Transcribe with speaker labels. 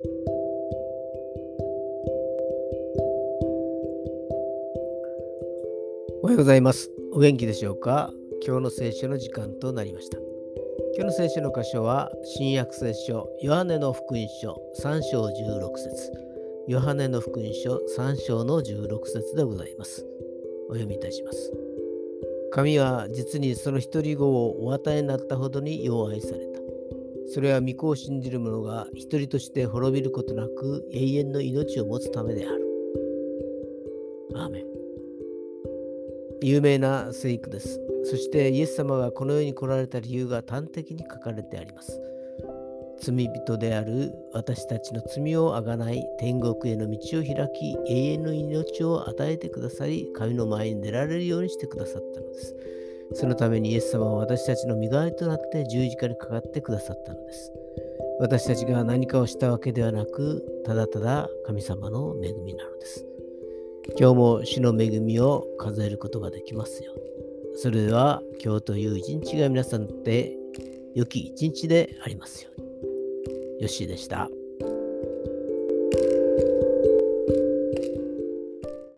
Speaker 1: おはようございます。お元気でしょうか？今日の聖書の時間となりました。今日の聖書の箇所は、新約聖書、ヨハネの福音書3章16節ヨハネの福音書3章の16節でございます。お読みいたします。神は実にその一人子をお与えになったほどによう愛された。それは御子を信じる者が一人として滅びることなく永遠の命を持つためである。アーメン有名な聖句です。そしてイエス様がこの世に来られた理由が端的に書かれてあります。罪人である私たちの罪をあがない天国への道を開き永遠の命を与えてくださり神の前に出られるようにしてくださったのです。そのためにイエス様は私たちの身代わりとなって十字架にかかってくださったのです。私たちが何かをしたわけではなくただただ神様の恵みなのです。今日も主の恵みを数えることができますよ。それでは今日という一日が皆さんにとって良き一日でありますように。よしでした。